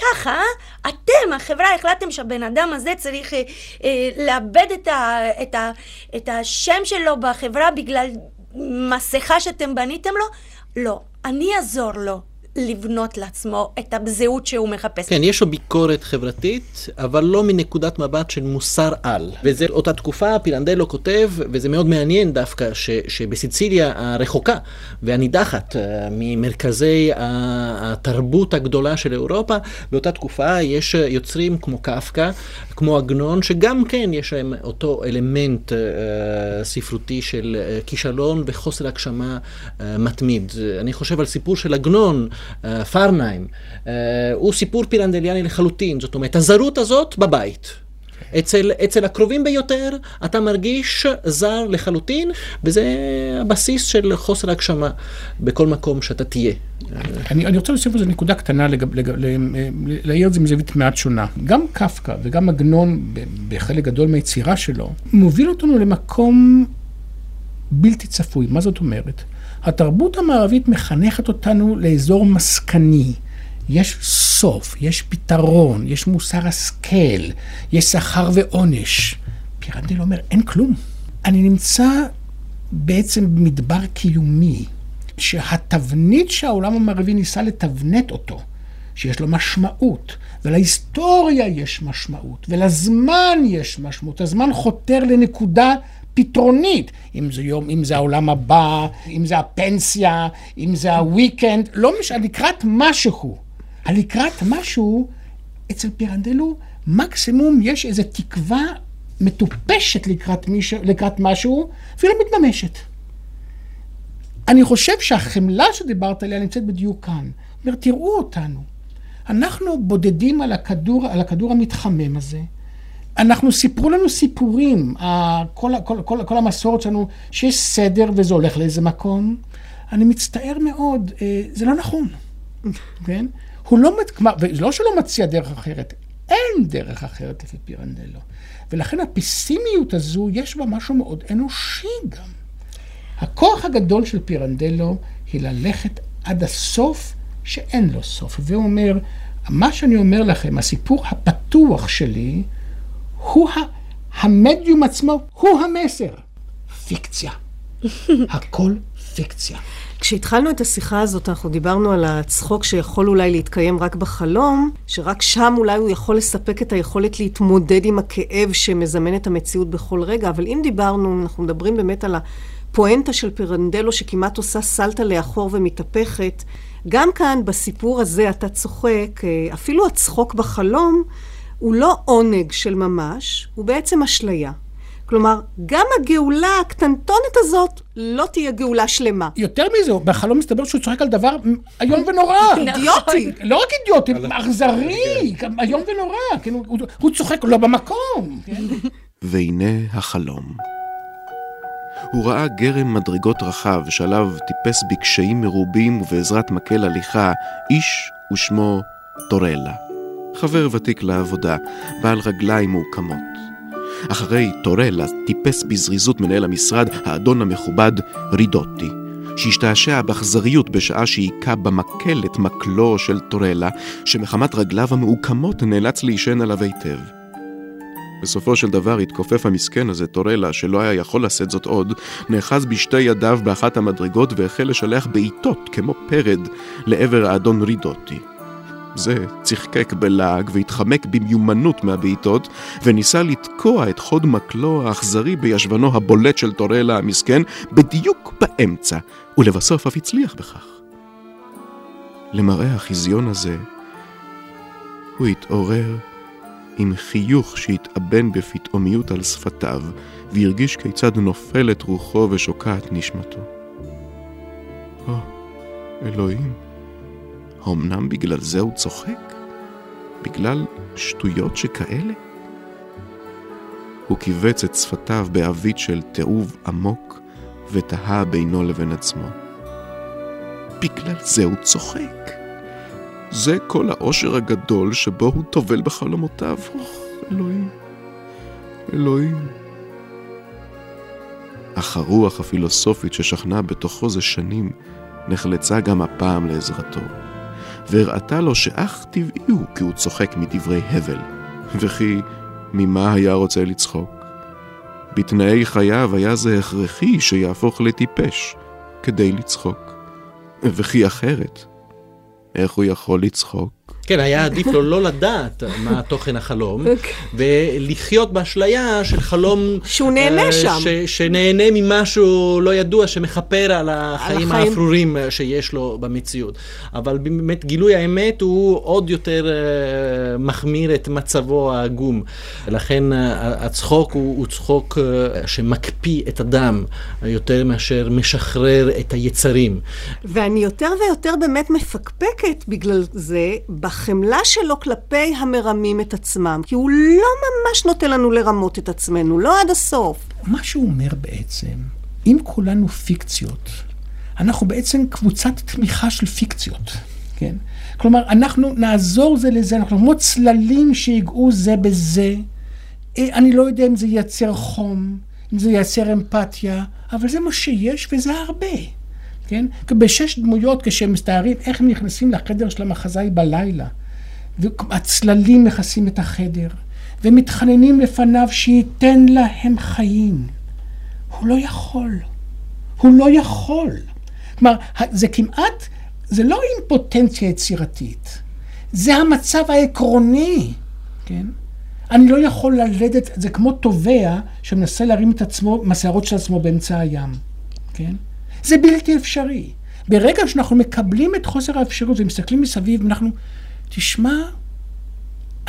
ככה, אתם, החברה, החלטתם שהבן אדם הזה צריך אה, אה, לאבד את, ה, את, ה, את השם שלו בחברה בגלל מסכה שאתם בניתם לו? לא, אני אעזור לו. לבנות לעצמו את הזהות שהוא מחפש. כן, יש לו ביקורת חברתית, אבל לא מנקודת מבט של מוסר על. וזה אותה תקופה, פירנדלו כותב, וזה מאוד מעניין דווקא, ש, שבסיציליה הרחוקה והנידחת אה, ממרכזי התרבות הגדולה של אירופה, באותה תקופה יש יוצרים כמו קפקא, כמו עגנון, שגם כן יש להם אותו אלמנט uh, ספרותי של uh, כישלון וחוסר הגשמה uh, מתמיד. אני חושב על סיפור של עגנון, אה, פרנהיים, אה, הוא סיפור פירנדליאני לחלוטין, זאת אומרת, הזרות הזאת בבית. אצל, אצל הקרובים ביותר אתה מרגיש זר לחלוטין, וזה הבסיס של חוסר הגשמה בכל מקום שאתה תהיה. אני, אני רוצה להוסיף זה נקודה קטנה, להעיר את זה מזווית מעט שונה. גם קפקא וגם עגנון, בחלק גדול מהיצירה שלו, מוביל אותנו למקום בלתי צפוי. מה זאת אומרת? התרבות המערבית מחנכת אותנו לאזור מסקני. יש סוף, יש פתרון, יש מוסר השכל, יש שכר ועונש. פירנדל אומר, אין כלום. אני נמצא בעצם במדבר קיומי, שהתבנית שהעולם המערבי ניסה לתבנת אותו, שיש לו משמעות, ולהיסטוריה יש משמעות, ולזמן יש משמעות. הזמן חותר לנקודה פתרונית, אם זה יום, אם זה העולם הבא, אם זה הפנסיה, אם זה הוויקנד, לא משנה, לקראת משהו. הלקראת משהו, אצל פירנדלו, מקסימום יש איזו תקווה מטופשת לקראת, מיש, לקראת משהו, והיא לא מתממשת. אני חושב שהחמלה שדיברת עליה נמצאת בדיוק כאן. אומר, תראו אותנו. אנחנו בודדים על הכדור, על הכדור המתחמם הזה. אנחנו, סיפרו לנו סיפורים, כל, כל, כל, כל המסורת שלנו, שיש סדר וזה הולך לאיזה מקום. אני מצטער מאוד, אה, זה לא נכון, כן? הוא לא, כלומר, ולא שלא מציע דרך אחרת, אין דרך אחרת לפי פירנדלו. ולכן הפסימיות הזו, יש בה משהו מאוד אנושי גם. הכוח הגדול של פירנדלו היא ללכת עד הסוף שאין לו סוף. והוא אומר, מה שאני אומר לכם, הסיפור הפתוח שלי, הוא ה... המדיום עצמו, הוא המסר. פיקציה. הכל פיקציה. כשהתחלנו את השיחה הזאת, אנחנו דיברנו על הצחוק שיכול אולי להתקיים רק בחלום, שרק שם אולי הוא יכול לספק את היכולת להתמודד עם הכאב שמזמן את המציאות בכל רגע, אבל אם דיברנו, אנחנו מדברים באמת על הפואנטה של פירנדלו שכמעט עושה סלטה לאחור ומתהפכת, גם כאן בסיפור הזה אתה צוחק, אה, אפילו הצחוק בחלום הוא לא עונג של ממש, הוא בעצם אשליה. כלומר, גם הגאולה הקטנטונת הזאת לא תהיה גאולה שלמה. יותר מזה, בחלום מסתבר שהוא צוחק על דבר איום ונורא. אידיוטי. לא רק אידיוטי, אכזרי, גם איום ונורא. כן, הוא- הוא צוחק לא במקום. כן? והנה החלום. הוא ראה גרם מדרגות רחב שעליו טיפס בקשיים מרובים ובעזרת מקל הליכה איש ושמו טורלה. חבר ותיק לעבודה, בעל רגליים מעוקמות. אחרי טורלה טיפס בזריזות מנהל המשרד, האדון המכובד רידוטי, שהשתעשע באכזריות בשעה שהיכה במקל את מקלו של טורלה, שמחמת רגליו המעוקמות נאלץ להישען עליו היטב. בסופו של דבר התכופף המסכן הזה, טורלה, שלא היה יכול לשאת זאת עוד, נאחז בשתי ידיו באחת המדרגות והחל לשלח בעיטות, כמו פרד, לעבר האדון רידוטי. זה צחקק בלעג והתחמק במיומנות מהבעיטות, וניסה לתקוע את חוד מקלו האכזרי בישבנו הבולט של טורלה המסכן, בדיוק באמצע, ולבסוף אף הצליח בכך. למראה החיזיון הזה, הוא התעורר עם חיוך שהתאבן בפתאומיות על שפתיו, והרגיש כיצד נופלת רוחו ושוקעת נשמתו. או, אלוהים, האמנם בגלל זה הוא צוחק? בגלל שטויות שכאלה? הוא כיווץ את שפתיו בעווית של תיעוב עמוק, ותהה בינו לבין עצמו. בגלל זה הוא צוחק. זה כל העושר הגדול שבו הוא טובל בחלומותיו. אוח, אלוהים, אלוהים. אך הרוח הפילוסופית ששכנה בתוכו זה שנים, נחלצה גם הפעם לעזרתו. והראתה לו שאך טבעי הוא כי הוא צוחק מדברי הבל, וכי ממה היה רוצה לצחוק? בתנאי חייו היה זה הכרחי שיהפוך לטיפש כדי לצחוק. וכי אחרת, איך הוא יכול לצחוק? כן, היה עדיף לו לא לדעת מה תוכן החלום, ולחיות באשליה של חלום... שהוא נהנה אה, שם. ש, שנהנה ממשהו לא ידוע, שמכפר על החיים. האפרורים אה, שיש לו במציאות. אבל באמת גילוי האמת הוא עוד יותר אה, מחמיר את מצבו העגום. לכן אה, הצחוק הוא, הוא צחוק אה, שמקפיא את הדם יותר מאשר משחרר את היצרים. ואני יותר ויותר באמת מפקפקת בגלל זה בחמלה שלו כלפי המרמים את עצמם, כי הוא לא ממש נותן לנו לרמות את עצמנו, לא עד הסוף. מה שהוא אומר בעצם, אם כולנו פיקציות, אנחנו בעצם קבוצת תמיכה של פיקציות, כן? כלומר, אנחנו נעזור זה לזה, אנחנו כמו צללים שיגעו זה בזה. אה, אני לא יודע אם זה ייצר חום, אם זה ייצר אמפתיה, אבל זה מה שיש וזה הרבה. כן? בשש דמויות כשהם מסתערים איך הם נכנסים לחדר של המחזאי בלילה, והצללים מכסים את החדר, ומתחננים לפניו שייתן להם חיים. הוא לא יכול. הוא לא יכול. כלומר, זה כמעט, זה לא אימפוטנציה יצירתית, זה המצב העקרוני, כן? אני לא יכול ללדת, זה כמו תובע שמנסה להרים את עצמו, מהשערות של עצמו באמצע הים, כן? זה בלתי אפשרי. ברגע שאנחנו מקבלים את חוסר האפשרות ומסתכלים מסביב, אנחנו, תשמע,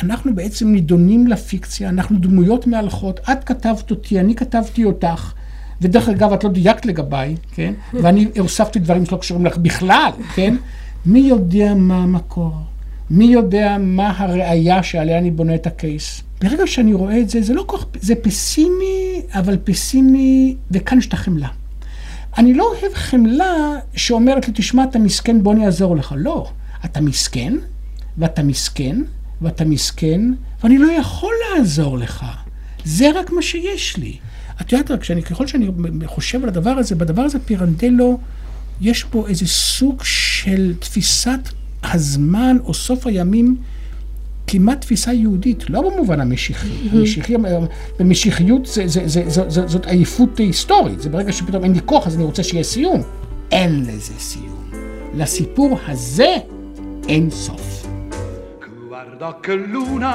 אנחנו בעצם נידונים לפיקציה, אנחנו דמויות מהלכות, את כתבת אותי, אני כתבתי אותך, ודרך אגב, את לא דייקת לגביי, כן? ואני הוספתי דברים שלא קשורים לך בכלל, כן? מי יודע מה המקור? מי יודע מה הראייה שעליה אני בונה את הקייס? ברגע שאני רואה את זה, זה לא כל כך, זה פסימי, אבל פסימי, וכאן יש את החמלה. אני לא אוהב חמלה שאומרת לי, תשמע, אתה מסכן, בוא אני אעזור לך. לא. אתה מסכן, ואתה מסכן, ואתה מסכן, ואני לא יכול לעזור לך. זה רק מה שיש לי. את יודעת, רק שאני, ככל שאני חושב על הדבר הזה, בדבר הזה פירנדלו, יש פה איזה סוג של תפיסת הזמן או סוף הימים כמעט תפיסה יהודית, לא במובן המשיחי. המשיחי, במשיחיות זה, זה, זה, זה, זה, זאת עייפות היסטורית, זה ברגע שפתאום אין לי כוח אז אני רוצה שיהיה סיום. אין לזה סיום. לסיפור הזה אין סוף. Guarda che luna,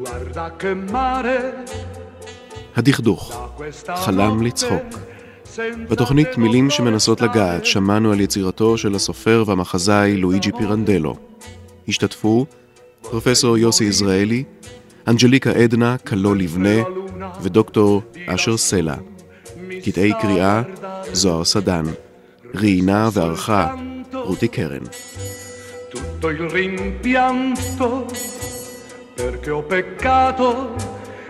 guarda che mare, הדכדוך, חלם לצחוק. בתוכנית מילים שמנסות לגעת שמענו על יצירתו של הסופר והמחזאי לואיג'י פירנדלו. השתתפו פרופסור יוסי יזרעאלי, אנג'ליקה עדנה, קלו לבנה ודוקטור אשר סלע. קטעי קריאה זוהר סדן. ראיינה וערכה רותי קרן. tutto il rimpianto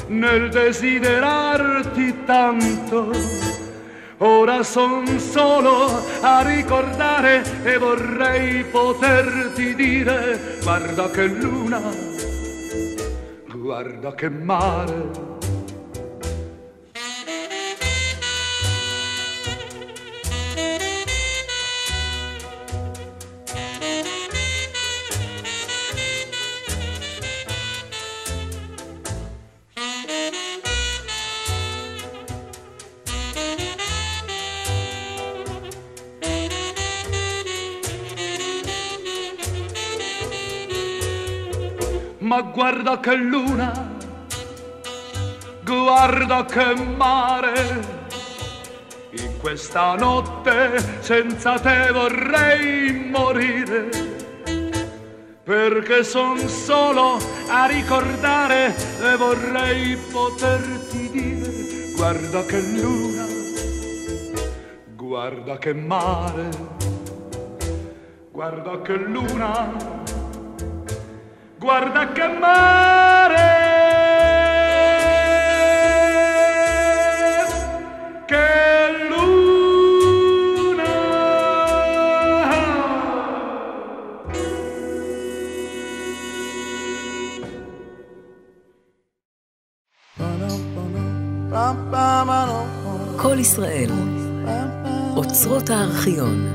nel desiderarti tanto. Ora son solo a ricordare e vorrei poterti dire guarda che luna, guarda che mare. Guarda che luna, guarda che mare. In questa notte senza te vorrei morire. Perché son solo a ricordare e vorrei poterti dire, guarda che luna, guarda che mare, guarda che luna guarda che mare, che luna. כל ישראל, אוצרות הארכיון.